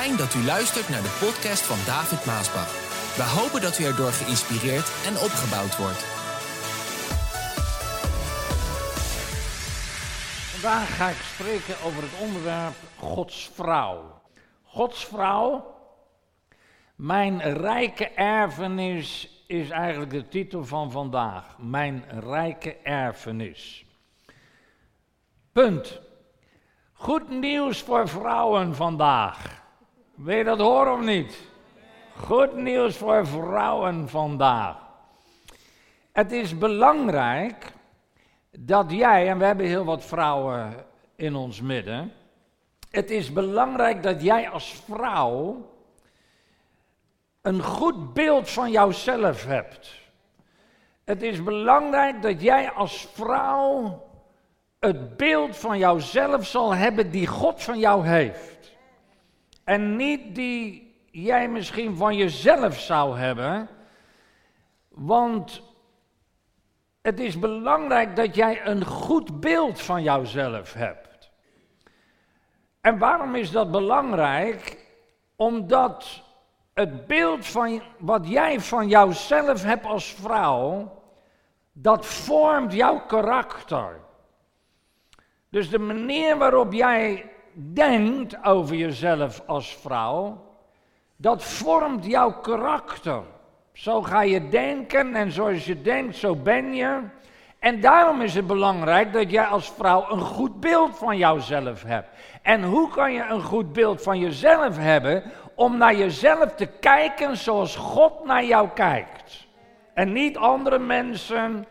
Fijn dat u luistert naar de podcast van David Maasbach. We hopen dat u erdoor geïnspireerd en opgebouwd wordt. Vandaag ga ik spreken over het onderwerp Gods vrouw. Gods vrouw, mijn rijke erfenis is eigenlijk de titel van vandaag. Mijn rijke erfenis. Punt. Goed nieuws voor vrouwen vandaag. Wil je dat horen of niet? Goed nieuws voor vrouwen vandaag. Het is belangrijk dat jij, en we hebben heel wat vrouwen in ons midden. Het is belangrijk dat jij als vrouw een goed beeld van jouzelf hebt. Het is belangrijk dat jij als vrouw het beeld van jouzelf zal hebben die God van jou heeft. En niet die jij misschien van jezelf zou hebben. Want het is belangrijk dat jij een goed beeld van jouzelf hebt. En waarom is dat belangrijk? Omdat het beeld van wat jij van jouzelf hebt als vrouw, dat vormt jouw karakter. Dus de manier waarop jij denkt over jezelf als vrouw, dat vormt jouw karakter. Zo ga je denken en zoals je denkt, zo ben je. En daarom is het belangrijk dat jij als vrouw een goed beeld van jouzelf hebt. En hoe kan je een goed beeld van jezelf hebben? Om naar jezelf te kijken zoals God naar jou kijkt. En niet andere mensen,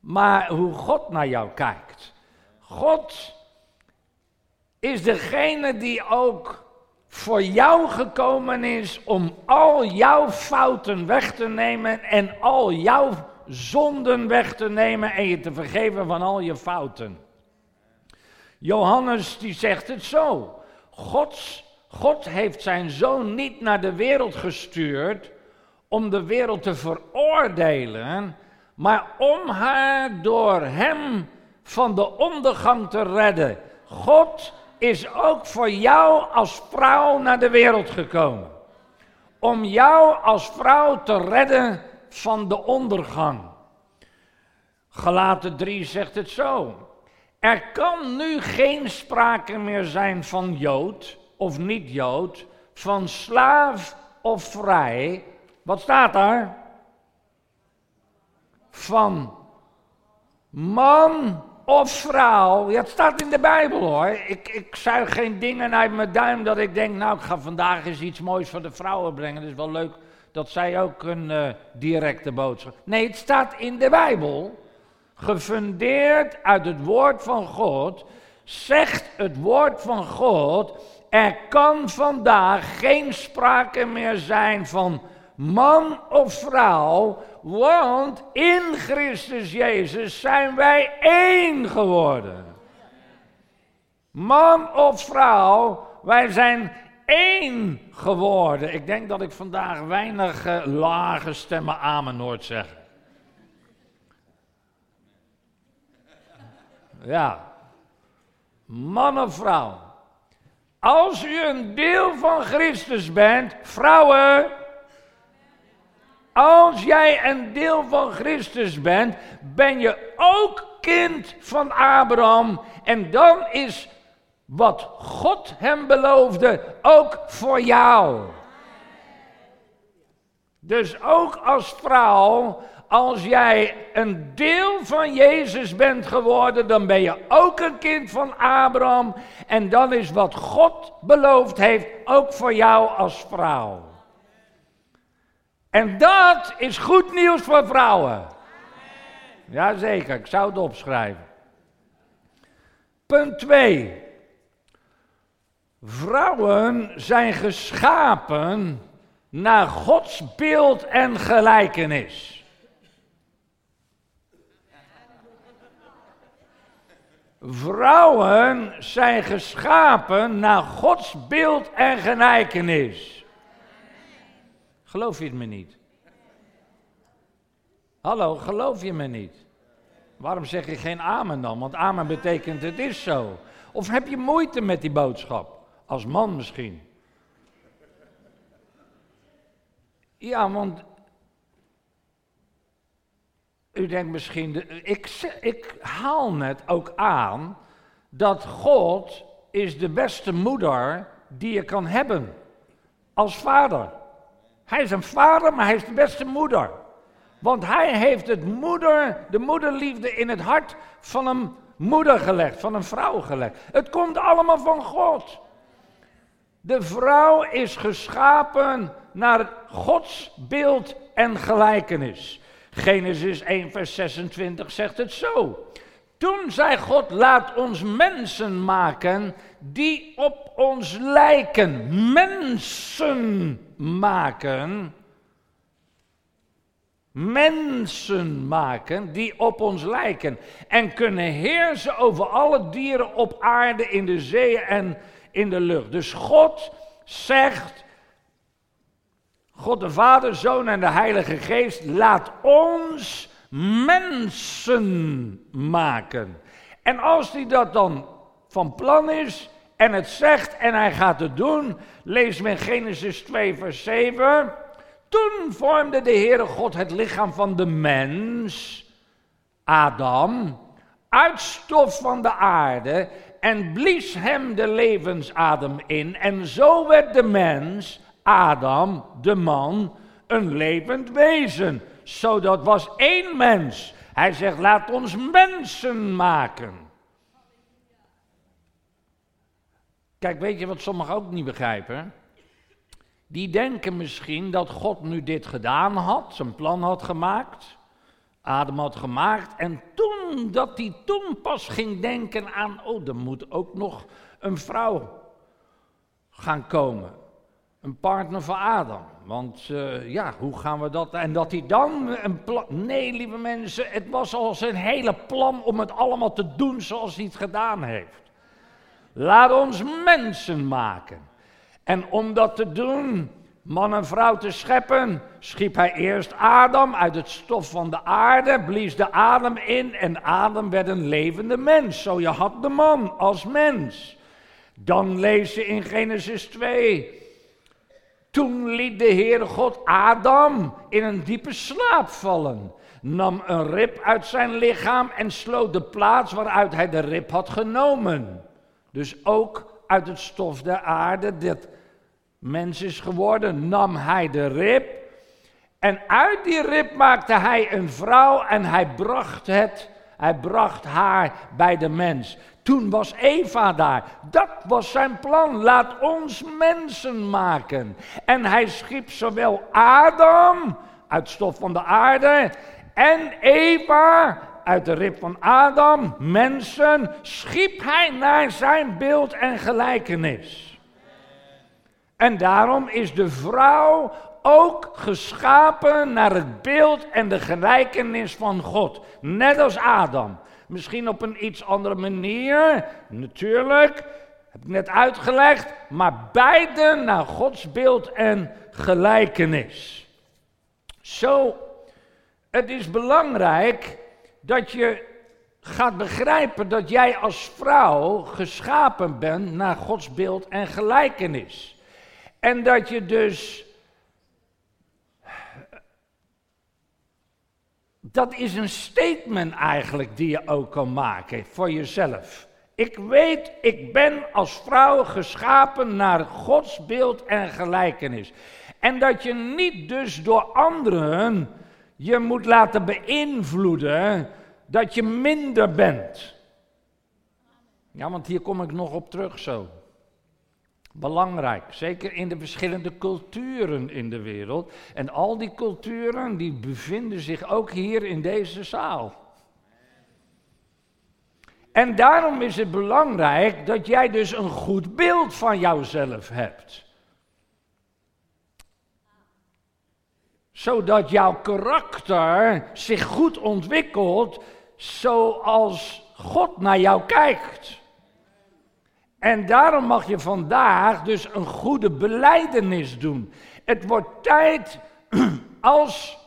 maar hoe God naar jou kijkt. God is degene die ook voor jou gekomen is om al jouw fouten weg te nemen en al jouw zonden weg te nemen en je te vergeven van al je fouten. Johannes die zegt het zo. Gods, God heeft zijn zoon niet naar de wereld gestuurd om de wereld te veroordelen, maar om haar door hem van de ondergang te redden. God is ook voor jou als vrouw naar de wereld gekomen. Om jou als vrouw te redden van de ondergang. Galaten 3 zegt het zo. Er kan nu geen sprake meer zijn van Jood of niet Jood, van slaaf of vrij. Wat staat daar? Van man of vrouw. Ja, het staat in de Bijbel hoor. Ik, ik zuig geen dingen uit mijn duim dat ik denk, nou ik ga vandaag eens iets moois voor de vrouwen brengen. Het is wel leuk dat zij ook een uh, directe boodschap. Nee, het staat in de Bijbel. Gefundeerd uit het woord van God. Zegt het woord van God. Er kan vandaag geen sprake meer zijn van man of vrouw, want in Christus Jezus zijn wij één geworden. Man of vrouw, wij zijn één geworden. Ik denk dat ik vandaag weinig lage stemmen amen nooit zeg. Ja, man of vrouw. Als u een deel van Christus bent, vrouwen, als jij een deel van Christus bent, ben je ook kind van Abraham. En dan is wat God hem beloofde ook voor jou. Dus ook als vrouw, als jij een deel van Jezus bent geworden, dan ben je ook een kind van Abraham. En dan is wat God beloofd heeft ook voor jou als vrouw. En dat is goed nieuws voor vrouwen. Jazeker, ik zou het opschrijven. Punt 2. Vrouwen zijn geschapen naar Gods beeld en gelijkenis. Vrouwen zijn geschapen naar Gods beeld en gelijkenis. Geloof je het me niet? Hallo, geloof je me niet? Waarom zeg je geen amen dan? Want amen betekent het is zo. Of heb je moeite met die boodschap? Als man misschien. Ja, want u denkt misschien, ik, ik haal net ook aan dat God is de beste moeder die je kan hebben als vader. Hij is een vader, maar hij is de beste moeder. Want hij heeft het moeder, de moederliefde in het hart van een moeder gelegd, van een vrouw gelegd. Het komt allemaal van God. De vrouw is geschapen naar Gods beeld en gelijkenis. Genesis 1, vers 26 zegt het zo. Toen zei God, laat ons mensen maken die op ons lijken. Mensen maken. Mensen maken die op ons lijken. En kunnen heersen over alle dieren op aarde, in de zee en in de lucht. Dus God zegt, God de Vader, Zoon en de Heilige Geest, laat ons mensen maken. En als hij dat dan van plan is en het zegt en hij gaat het doen, lezen we in Genesis 2, vers 7. Toen vormde de Heere God het lichaam van de mens, Adam, uit stof van de aarde en blies hem de levensadem in. En zo werd de mens, Adam, de man, een levend wezen. Zodat was één mens. Hij zegt, laat ons mensen maken. Kijk, weet je wat sommigen ook niet begrijpen? Die denken misschien dat God nu dit gedaan had, zijn plan had gemaakt. Adam had gemaakt. En toen, dat hij toen pas ging denken aan, oh, er moet ook nog een vrouw gaan komen. Een partner voor Adam. Want uh, ja, hoe gaan we dat? En dat hij dan een plan. Nee, lieve mensen, het was al zijn hele plan om het allemaal te doen zoals hij het gedaan heeft. Laat ons mensen maken. En om dat te doen, man en vrouw te scheppen, schiep hij eerst Adam uit het stof van de aarde, blies de adem in en Adam werd een levende mens. Zo je had de man als mens. Dan lees je in Genesis 2. Toen liet de Heere God Adam in een diepe slaap vallen, nam een rib uit zijn lichaam en sloot de plaats waaruit hij de rib had genomen. Dus ook uit het stof der aarde, dit mens is geworden, nam hij de rib. En uit die rib maakte hij een vrouw en hij bracht het, hij bracht haar bij de mens. Toen was Eva daar. Dat was zijn plan. Laat ons mensen maken. En hij schiep zowel Adam uit stof van de aarde en Eva uit de rib van Adam, mensen, schiep hij naar zijn beeld en gelijkenis. En daarom is de vrouw ook geschapen naar het beeld en de gelijkenis van God. Net als Adam. Misschien op een iets andere manier, natuurlijk. Heb ik net uitgelegd. Maar beide naar Gods beeld en gelijkenis. Zo, het is belangrijk dat je gaat begrijpen dat jij als vrouw geschapen bent naar Gods beeld en gelijkenis. En dat je dus. Dat is een statement eigenlijk die je ook kan maken voor jezelf. Ik weet, ik ben als vrouw geschapen naar Gods beeld en gelijkenis. En dat je niet dus door anderen je moet laten beïnvloeden dat je minder bent. Ja, want hier kom ik nog op terug zo. Belangrijk, zeker in de verschillende culturen in de wereld. En al die culturen die bevinden zich ook hier in deze zaal. En daarom is het belangrijk dat jij dus een goed beeld van jouzelf hebt. Zodat jouw karakter zich goed ontwikkelt zoals God naar jou kijkt. En daarom mag je vandaag dus een goede beleidenis doen. Het wordt tijd als,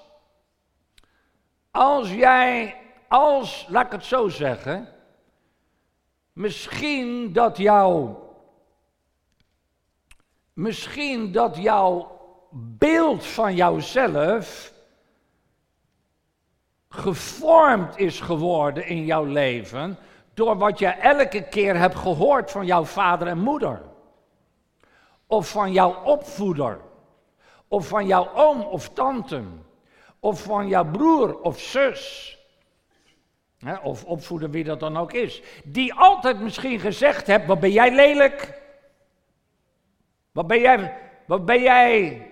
als jij, als, laat ik het zo zeggen, misschien dat jouw, misschien dat jouw beeld van jouzelf gevormd is geworden in jouw leven door wat je elke keer hebt gehoord van jouw vader en moeder. Of van jouw opvoeder. Of van jouw oom of tante. Of van jouw broer of zus. of opvoeder, wie dat dan ook is. Die altijd misschien gezegd hebt, wat ben jij lelijk? Wat ben jij, wat ben jij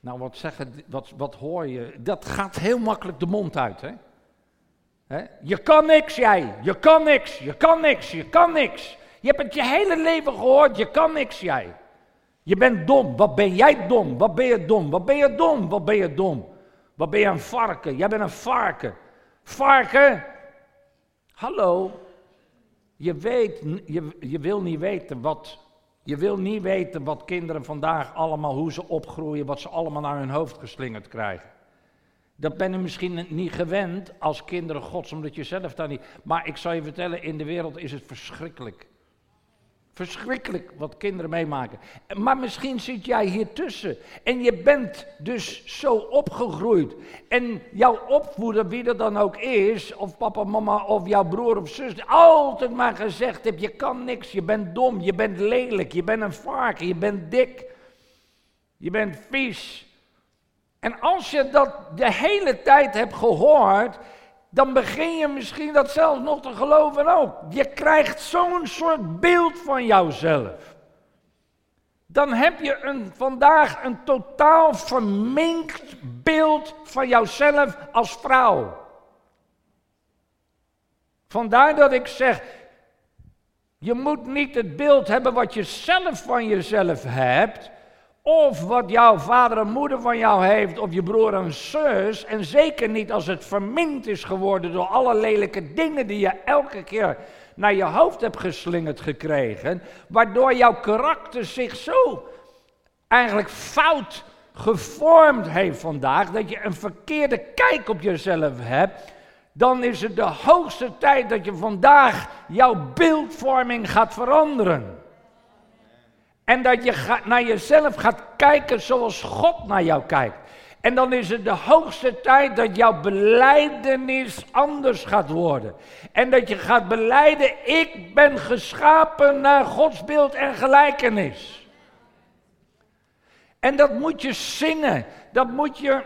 nou, wat, zeggen, wat, wat hoor je? Dat gaat heel makkelijk de mond uit, hè? Je kan niks, jij. Je kan niks, je kan niks, je kan niks. Je hebt het je hele leven gehoord, je kan niks, jij. Je bent dom. Wat ben jij dom? Wat ben je dom? Wat ben je dom? Wat ben je dom? Wat ben je een varken? Jij bent een varken. Varken? Hallo. Je weet, je, je wil niet weten wat je wil niet weten wat kinderen vandaag allemaal, hoe ze opgroeien, wat ze allemaal naar hun hoofd geslingerd krijgen. Dat ben je misschien niet gewend als kinderen gods, omdat je zelf daar niet... Maar ik zal je vertellen, in de wereld is het verschrikkelijk. Verschrikkelijk wat kinderen meemaken. Maar misschien zit jij hier tussen. En je bent dus zo opgegroeid. En jouw opvoeder, wie er dan ook is, of papa, mama, of jouw broer of zus, altijd maar gezegd heeft: je kan niks, je bent dom, je bent lelijk, je bent een varken, je bent dik, je bent vies. En als je dat de hele tijd hebt gehoord, dan begin je misschien dat zelfs nog te geloven ook. Je krijgt zo'n soort beeld van jouzelf. Dan heb je een, vandaag een totaal verminkt beeld van jouzelf als vrouw. Vandaar dat ik zeg, je moet niet het beeld hebben wat je zelf van jezelf hebt, of wat jouw vader en moeder van jou heeft, of je broer en zus. En zeker niet als het verminkt is geworden door alle lelijke dingen die je elke keer naar je hoofd hebt geslingerd gekregen. Waardoor jouw karakter zich zo eigenlijk fout gevormd heeft vandaag. Dat je een verkeerde kijk op jezelf hebt. Dan is het de hoogste tijd dat je vandaag jouw beeldvorming gaat veranderen. En dat je naar jezelf gaat kijken zoals God naar jou kijkt. En dan is het de hoogste tijd dat jouw beleidenis anders gaat worden. En dat je gaat beleiden, ik ben geschapen naar Gods beeld en gelijkenis. En dat moet je zingen. Dat moet je,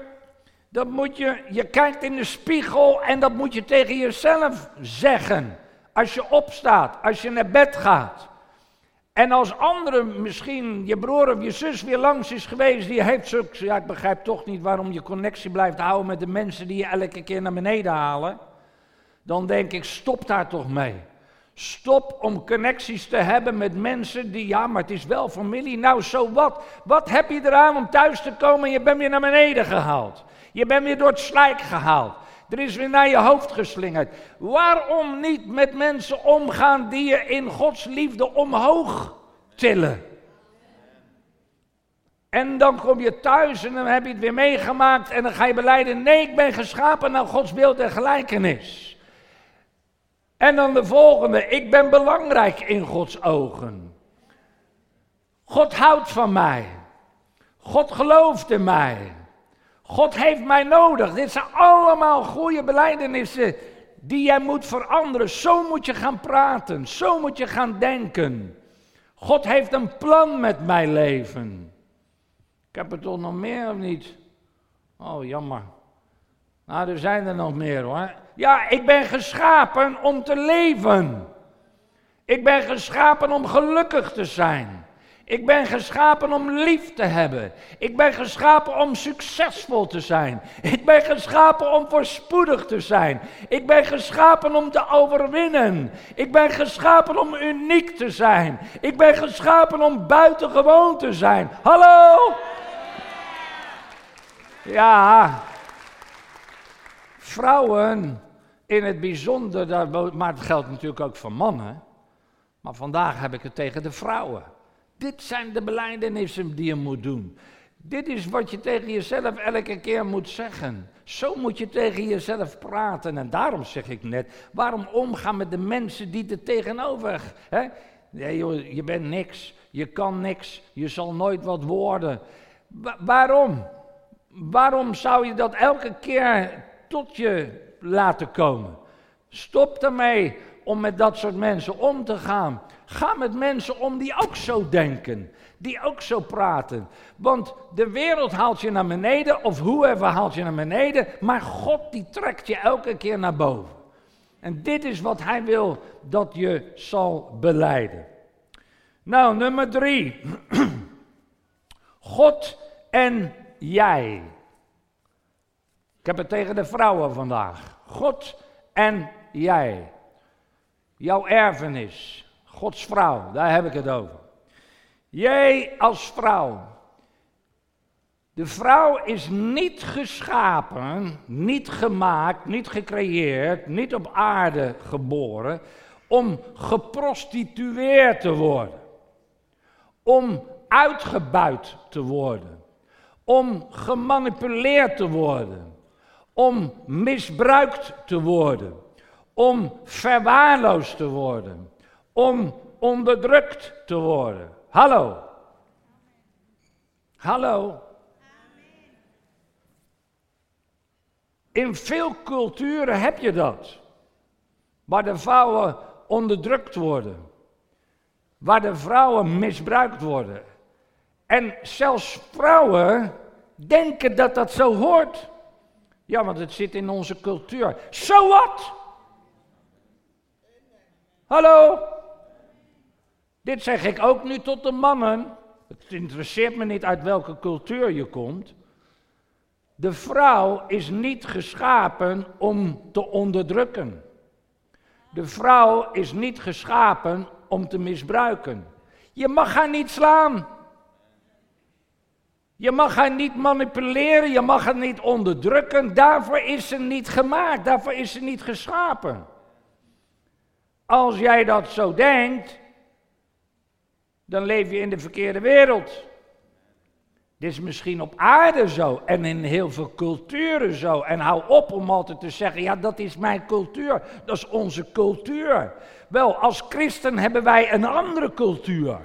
dat moet je, je kijkt in de spiegel en dat moet je tegen jezelf zeggen. Als je opstaat, als je naar bed gaat. En als andere, misschien je broer of je zus weer langs is geweest, die heeft zo, ja ik begrijp toch niet waarom je connectie blijft houden met de mensen die je elke keer naar beneden halen. Dan denk ik, stop daar toch mee. Stop om connecties te hebben met mensen die, ja, maar het is wel familie. Nou, zo wat? Wat heb je eraan om thuis te komen en je bent weer naar beneden gehaald? Je bent weer door het slijk gehaald. Er is weer naar je hoofd geslingerd. Waarom niet met mensen omgaan die je in Gods liefde omhoog tillen? En dan kom je thuis en dan heb je het weer meegemaakt en dan ga je beleiden, nee, ik ben geschapen naar Gods beeld en gelijkenis. En dan de volgende, ik ben belangrijk in Gods ogen. God houdt van mij. God gelooft in mij. God heeft mij nodig. Dit zijn allemaal goede beleidenissen die jij moet veranderen. Zo moet je gaan praten. Zo moet je gaan denken. God heeft een plan met mijn leven. Ik heb er toch nog meer of niet? Oh, jammer. Nou, er zijn er nog meer hoor. Ja, ik ben geschapen om te leven. Ik ben geschapen om gelukkig te zijn. Ik ben geschapen om lief te hebben. Ik ben geschapen om succesvol te zijn. Ik ben geschapen om voorspoedig te zijn. Ik ben geschapen om te overwinnen. Ik ben geschapen om uniek te zijn. Ik ben geschapen om buitengewoon te zijn. Hallo? Ja. Vrouwen in het bijzonder, maar het geldt natuurlijk ook voor mannen. Maar vandaag heb ik het tegen de vrouwen. Dit zijn de beleidenissen die je moet doen. Dit is wat je tegen jezelf elke keer moet zeggen. Zo moet je tegen jezelf praten. En daarom zeg ik net, waarom omgaan met de mensen die er tegenover... Hè? Nee joh, je bent niks, je kan niks, je zal nooit wat worden. Wa- waarom? Waarom zou je dat elke keer tot je laten komen? Stop ermee om met dat soort mensen om te gaan. Ga met mensen om die ook zo denken, die ook zo praten. Want de wereld haalt je naar beneden, of whoever haalt je naar beneden, maar God die trekt je elke keer naar boven. En dit is wat hij wil dat je zal beleiden. Nou, nummer drie. God en jij. Ik heb het tegen de vrouwen vandaag. God en jij. Jouw erfenis. Gods vrouw, daar heb ik het over. Jij als vrouw. De vrouw is niet geschapen, niet gemaakt, niet gecreëerd, niet op aarde geboren om geprostitueerd te worden. Om uitgebuit te worden. Om gemanipuleerd te worden. Om misbruikt te worden. Om verwaarloosd te worden. Om onderdrukt te worden. Hallo. Hallo. In veel culturen heb je dat. Waar de vrouwen onderdrukt worden. Waar de vrouwen misbruikt worden. En zelfs vrouwen denken dat dat zo hoort. Ja, want het zit in onze cultuur. Zo so wat? Hallo? Dit zeg ik ook nu tot de mannen. Het interesseert me niet uit welke cultuur je komt. De vrouw is niet geschapen om te onderdrukken. De vrouw is niet geschapen om te misbruiken. Je mag haar niet slaan. Je mag haar niet manipuleren, je mag haar niet onderdrukken. Daarvoor is ze niet gemaakt, daarvoor is ze niet geschapen. Als jij dat zo denkt, dan leef je in de verkeerde wereld. Dit is misschien op aarde zo en in heel veel culturen zo. En hou op om altijd te zeggen, ja dat is mijn cultuur, dat is onze cultuur. Wel, als christen hebben wij een andere cultuur.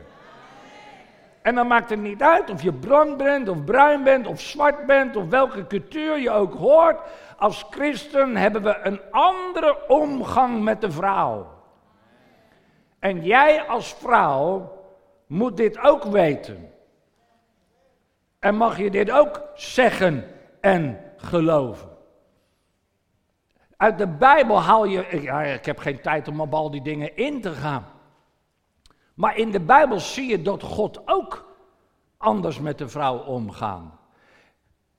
En dan maakt het niet uit of je blank bent, of bruin bent, of zwart bent, of welke cultuur je ook hoort. Als christen hebben we een andere omgang met de vrouw. En jij als vrouw moet dit ook weten. En mag je dit ook zeggen en geloven? Uit de Bijbel haal je. Ik, heb geen tijd om op al die dingen in te gaan. Maar in de Bijbel zie je dat God ook anders met de vrouw omgaan.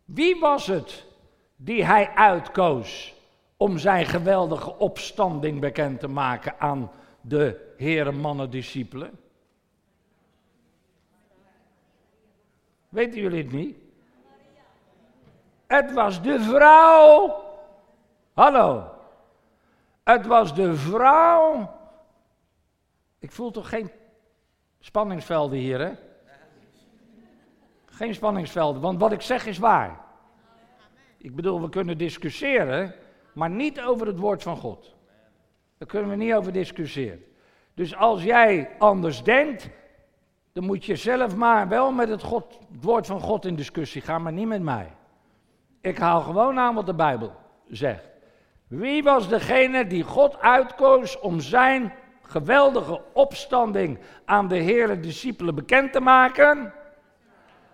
Wie was het die hij uitkoos om zijn geweldige opstanding bekend te maken aan de heren mannen discipelen? Weten jullie het niet? Het was de vrouw. Hallo. Het was de vrouw. Ik voel toch geen spanningsvelden hier, hè? Geen spanningsvelden, want wat ik zeg is waar. Ik bedoel, we kunnen discussiëren, maar niet over het woord van God. Daar kunnen we niet over discussiëren. Dus als jij anders denkt, dan moet je zelf maar wel met het, God, het woord van God in discussie gaan, maar niet met mij. Ik haal gewoon aan wat de Bijbel zegt. Wie was degene die God uitkoos om zijn geweldige opstanding aan de Heere discipelen bekend te maken?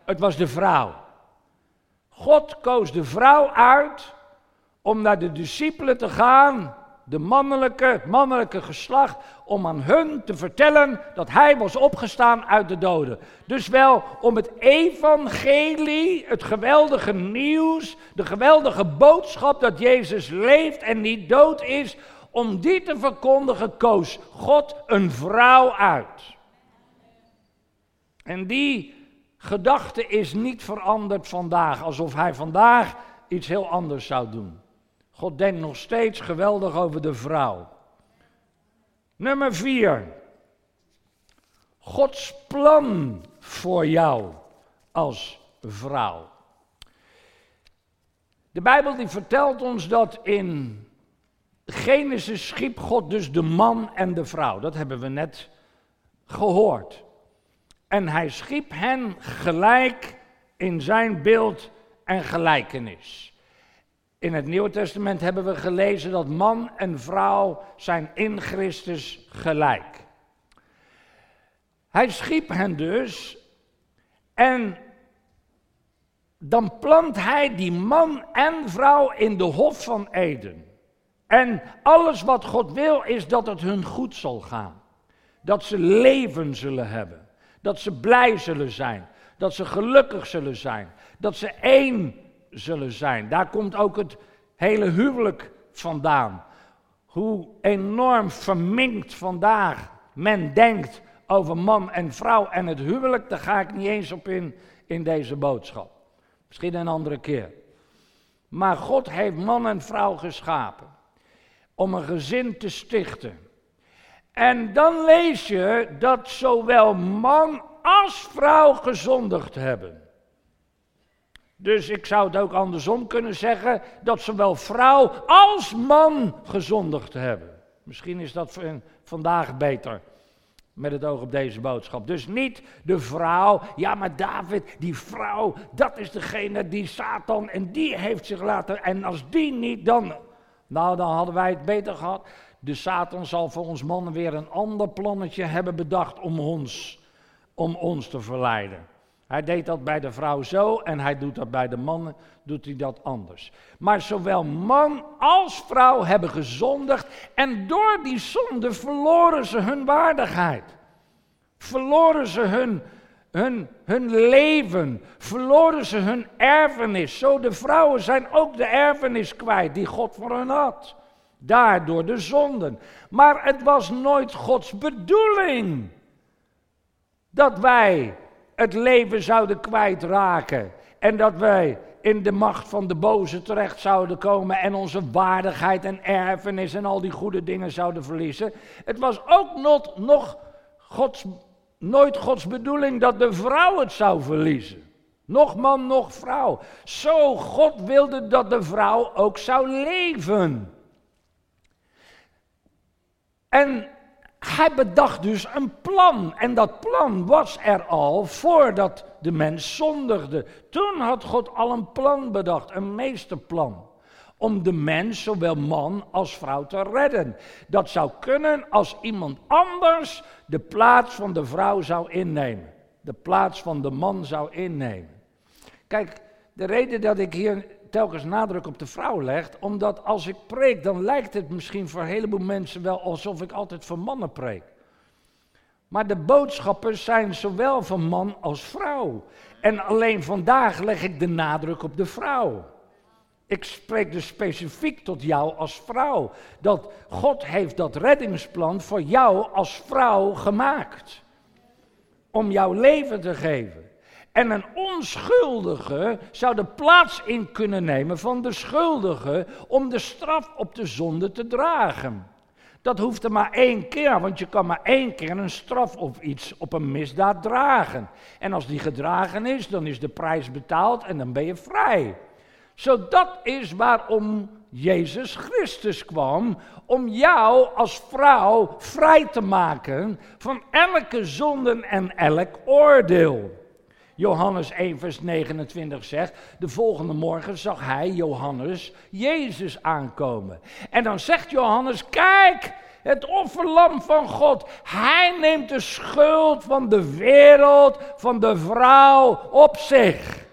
Het was de vrouw. God koos de vrouw uit om naar de discipelen te gaan, de mannelijke, het mannelijke geslacht, om aan hun te vertellen dat hij was opgestaan uit de doden. Dus wel om het evangelie, het geweldige nieuws, de geweldige boodschap dat Jezus leeft en niet dood is, om die te verkondigen koos God een vrouw uit. En die gedachte is niet veranderd vandaag, alsof hij vandaag iets heel anders zou doen. God denkt nog steeds geweldig over de vrouw. Nummer vier. Gods plan voor jou als vrouw. De Bijbel die vertelt ons dat in Genesis schiep God dus de man en de vrouw. Dat hebben we net gehoord. En hij schiep hen gelijk in zijn beeld en gelijkenis. In het Nieuwe Testament hebben we gelezen dat man en vrouw zijn in Christus gelijk. Hij schiep hen dus en dan plant hij die man en vrouw in de hof van Eden. En alles wat God wil is dat het hun goed zal gaan. Dat ze leven zullen hebben. Dat ze blij zullen zijn. Dat ze gelukkig zullen zijn. Dat ze één zullen zijn. Daar komt ook het hele huwelijk vandaan. Hoe enorm verminkt vandaag men denkt over man en vrouw en het huwelijk, daar ga ik niet eens op in in deze boodschap. Misschien een andere keer. Maar God heeft man en vrouw geschapen om een gezin te stichten. En dan lees je dat zowel man als vrouw gezondigd hebben. Dus ik zou het ook andersom kunnen zeggen dat zowel vrouw als man gezondigd hebben. Misschien is dat vandaag beter met het oog op deze boodschap. Dus niet de vrouw, ja maar David, die vrouw, dat is degene die Satan en die heeft zich laten, en als die niet, dan, nou dan hadden wij het beter gehad. De Satan zal voor ons mannen weer een ander plannetje hebben bedacht om ons, om ons te verleiden. Hij deed dat bij de vrouw zo en hij doet dat bij de mannen, doet hij dat anders. Maar zowel man als vrouw hebben gezondigd en door die zonde verloren ze hun waardigheid. Verloren ze hun, hun, hun leven, verloren ze hun erfenis. Zo de vrouwen zijn ook de erfenis kwijt die God voor hen had. Daardoor de zonden. Maar het was nooit Gods bedoeling dat wij het leven zouden kwijtraken. En dat wij in de macht van de boze terecht zouden komen en onze waardigheid en erfenis en al die goede dingen zouden verliezen. Het was ook not, nog Gods, nooit Gods bedoeling dat de vrouw het zou verliezen. Nog man, nog vrouw. Zo, God wilde dat de vrouw ook zou leven. En hij bedacht dus een plan. En dat plan was er al voordat de mens zondigde. Toen had God al een plan bedacht, een meesterplan. Om de mens, zowel man als vrouw, te redden. Dat zou kunnen als iemand anders de plaats van de vrouw zou innemen. De plaats van de man zou innemen. Kijk, de reden dat ik hier telkens nadruk op de vrouw legt, omdat als ik preek, dan lijkt het misschien voor een heleboel mensen wel alsof ik altijd voor mannen preek. Maar de boodschappen zijn zowel van man als vrouw. En alleen vandaag leg ik de nadruk op de vrouw. Ik spreek dus specifiek tot jou als vrouw. Dat God heeft dat reddingsplan voor jou als vrouw gemaakt. Om jouw leven te geven. En een onschuldige zou de plaats in kunnen nemen van de schuldige om de straf op de zonde te dragen. Dat hoeft er maar één keer, want je kan maar één keer een straf of iets op een misdaad dragen. En als die gedragen is, dan is de prijs betaald en dan ben je vrij. Zo dat is waarom Jezus Christus kwam, om jou als vrouw vrij te maken van elke zonde en elk oordeel. Johannes 1, vers 29 zegt, de volgende morgen zag hij, Johannes, Jezus aankomen. En dan zegt Johannes, kijk, het offerlam van God. Hij neemt de schuld van de wereld, van de vrouw op zich.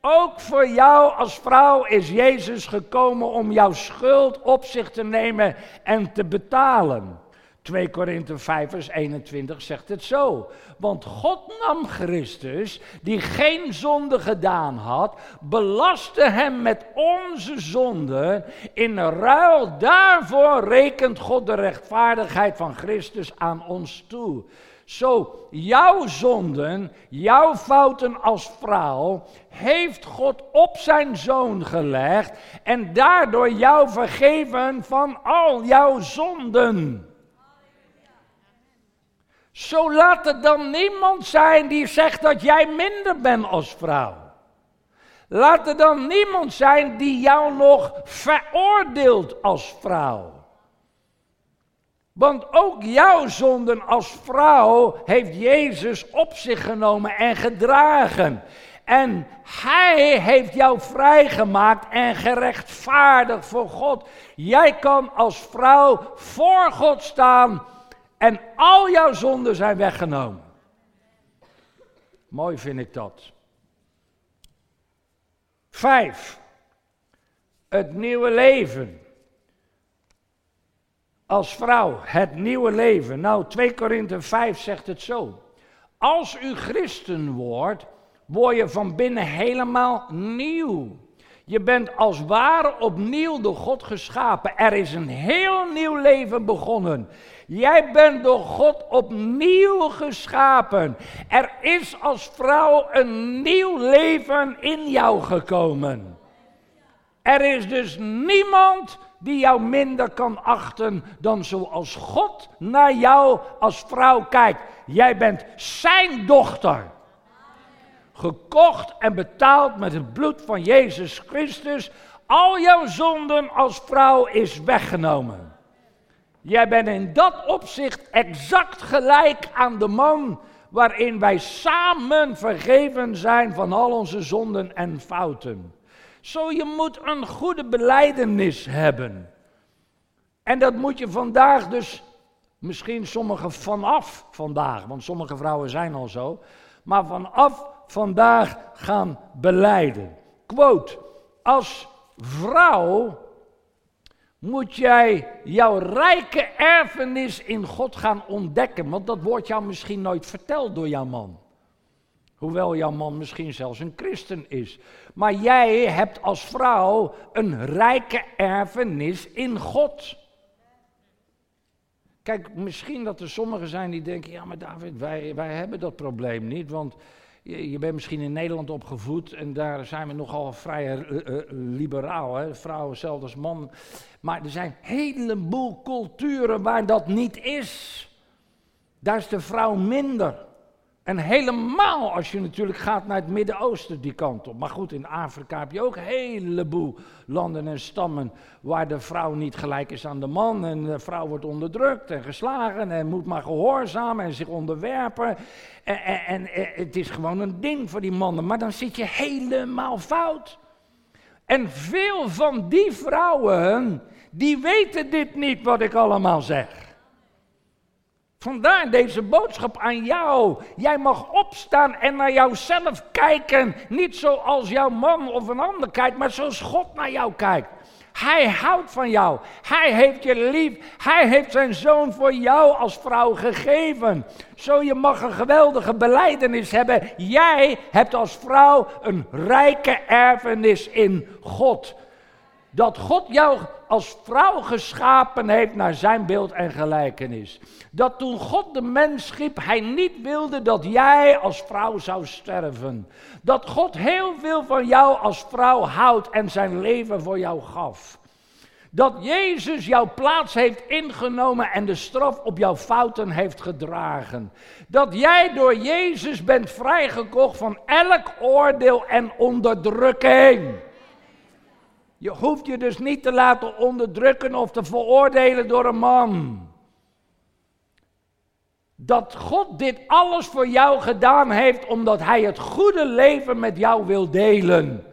Ook voor jou als vrouw is Jezus gekomen om jouw schuld op zich te nemen en te betalen. 2 Korinthe 5 vers 21 zegt het zo. Want God nam Christus, die geen zonde gedaan had, belastte hem met onze zonde. In ruil daarvoor rekent God de rechtvaardigheid van Christus aan ons toe. Zo, jouw zonden, jouw fouten als vrouw, heeft God op zijn zoon gelegd en daardoor jou vergeven van al jouw zonden. Zo laat er dan niemand zijn die zegt dat jij minder bent als vrouw. Laat er dan niemand zijn die jou nog veroordeelt als vrouw. Want ook jouw zonden als vrouw heeft Jezus op zich genomen en gedragen. En hij heeft jou vrijgemaakt en gerechtvaardigd voor God. Jij kan als vrouw voor God staan en al jouw zonden zijn weggenomen. Mooi vind ik dat. Vijf. Het nieuwe leven. Als vrouw, het nieuwe leven. Nou, 2 Korinthe 5 zegt het zo. Als u christen wordt, word je van binnen helemaal nieuw. Je bent als ware opnieuw door God geschapen. Er is een heel nieuw leven begonnen. Jij bent door God opnieuw geschapen. Er is als vrouw een nieuw leven in jou gekomen. Er is dus niemand die jou minder kan achten dan zoals God naar jou als vrouw kijkt. Jij bent zijn dochter. Gekocht en betaald met het bloed van Jezus Christus. Al jouw zonden als vrouw is weggenomen. Jij bent in dat opzicht exact gelijk aan de man waarin wij samen vergeven zijn van al onze zonden en fouten. Zo, je moet een goede beleidenis hebben. En dat moet je vandaag dus, misschien sommigen vanaf vandaag, want sommige vrouwen zijn al zo, maar vanaf vandaag gaan beleiden. Quote, als vrouw moet jij jouw rijke erfenis in God gaan ontdekken, want dat wordt jou misschien nooit verteld door jouw man. Hoewel jouw man misschien zelfs een christen is. Maar jij hebt als vrouw een rijke erfenis in God. Kijk, misschien dat er sommigen zijn die denken: ja, maar David, wij, wij hebben dat probleem niet. Want je, bent misschien in Nederland opgevoed en daar zijn we nogal vrij uh, liberaal. Hè? Vrouwen zelfs als man. Maar er zijn een heleboel culturen waar dat niet is. Daar is de vrouw minder. En helemaal als je natuurlijk gaat naar het Midden-Oosten die kant op. Maar goed, in Afrika heb je ook een heleboel landen en stammen waar de vrouw niet gelijk is aan de man. En de vrouw wordt onderdrukt en geslagen en moet maar gehoorzamen en zich onderwerpen. En, en, en het is gewoon een ding voor die mannen. Maar dan zit je helemaal fout. En veel van die vrouwen, die weten dit niet wat ik allemaal zeg. Vandaar deze boodschap aan jou. Jij mag opstaan en naar jouzelf kijken. Niet zoals jouw man of een ander kijkt, maar zoals God naar jou kijkt. Hij houdt van jou. Hij heeft je lief. Hij heeft zijn zoon voor jou als vrouw gegeven. Zo je mag een geweldige beleidenis hebben. Jij hebt als vrouw een rijke erfenis in God. Dat God jou als vrouw geschapen heeft naar zijn beeld en gelijkenis. Dat toen God de mens schiep, hij niet wilde dat jij als vrouw zou sterven. Dat God heel veel van jou als vrouw houdt en zijn leven voor jou gaf. Dat Jezus jouw plaats heeft ingenomen en de straf op jouw fouten heeft gedragen. Dat jij door Jezus bent vrijgekocht van elk oordeel en onderdrukking. Je hoeft je dus niet te laten onderdrukken of te veroordelen door een man. Dat God dit alles voor jou gedaan heeft omdat Hij het goede leven met jou wil delen.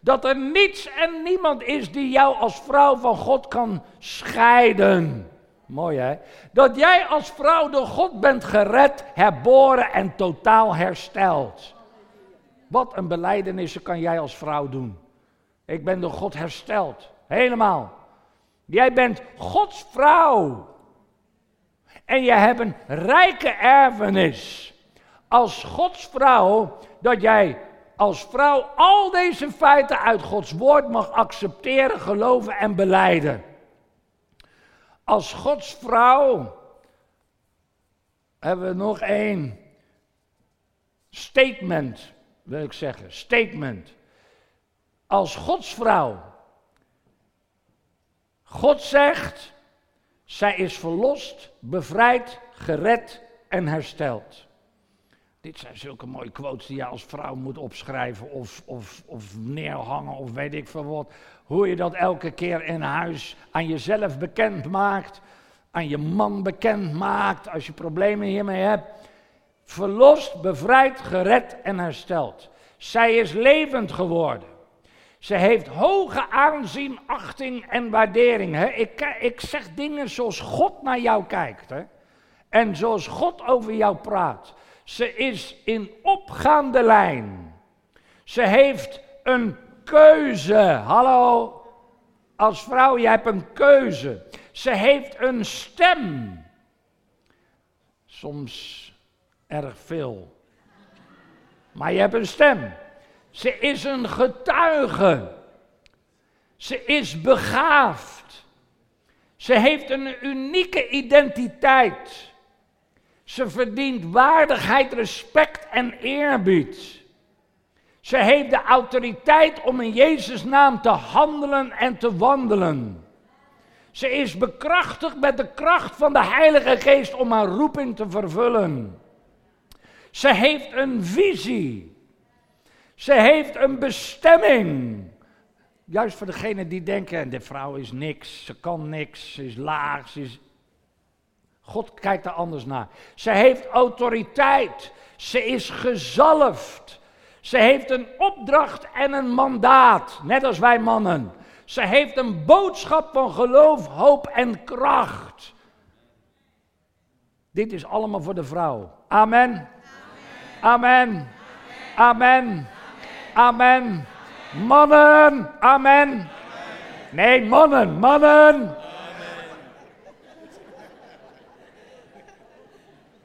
Dat er niets en niemand is die jou als vrouw van God kan scheiden. Mooi hè? Dat jij als vrouw door God bent gered, herboren en totaal hersteld. Wat een beleidenis kan jij als vrouw doen. Ik ben door God hersteld. Helemaal. Jij bent Gods vrouw. En je hebt een rijke erfenis. Als Gods vrouw, dat jij als vrouw al deze feiten uit Gods woord mag accepteren, geloven en beleiden. Als Gods vrouw hebben we nog één statement, wil ik zeggen. Statement als Gods vrouw. God zegt, zij is verlost, bevrijd, gered en hersteld. Dit zijn zulke mooie quotes die je als vrouw moet opschrijven of, of, of neerhangen of weet ik veel wat. Hoe je dat elke keer in huis aan jezelf bekend maakt, aan je man bekend maakt als je problemen hiermee hebt. Verlost, bevrijd, gered en hersteld. Zij is levend geworden. Ze heeft hoge aanzien, achting en waardering. Hè? Ik, ik zeg dingen zoals God naar jou kijkt. Hè? En zoals God over jou praat. Ze is in opgaande lijn. Ze heeft een keuze. Hallo. Als vrouw, je hebt een keuze. Ze heeft een stem. Soms erg veel. Maar je hebt een stem. Ze is een getuige. Ze is begaafd. Ze heeft een unieke identiteit. Ze verdient waardigheid, respect en eerbied. Ze heeft de autoriteit om in Jezus' naam te handelen en te wandelen. Ze is bekrachtigd met de kracht van de Heilige Geest om haar roeping te vervullen. Ze heeft een visie. Ze heeft een bestemming. Juist voor degenen die denken, de vrouw is niks, ze kan niks, ze is laag, is... God kijkt er anders naar. Ze heeft autoriteit. Ze is gezalfd. Ze heeft een opdracht en een mandaat, net als wij mannen. Ze heeft een boodschap van geloof, hoop en kracht. Dit is allemaal voor de vrouw. Amen. Amen. Amen. Amen. Mannen. Amen. Nee, mannen. Mannen.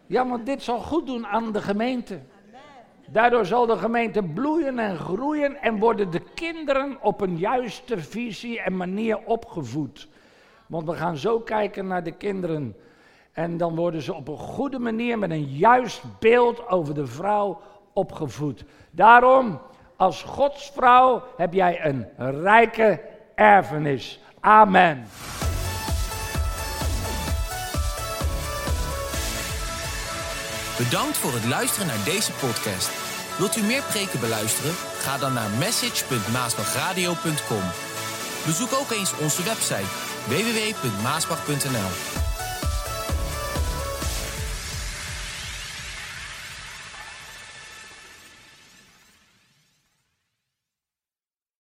Ja, want dit zal goed doen aan de gemeente. Daardoor zal de gemeente bloeien en groeien en worden de kinderen op een juiste visie en manier opgevoed. Want we gaan zo kijken naar de kinderen en dan worden ze op een goede manier met een juist beeld over de vrouw opgevoed. Daarom, als Godsvrouw heb jij een rijke erfenis. Amen. Bedankt voor het luisteren naar deze podcast. Wilt u meer preken beluisteren? Ga dan naar message.maasbachradio.com. Bezoek ook eens onze website www.maasbach.nl.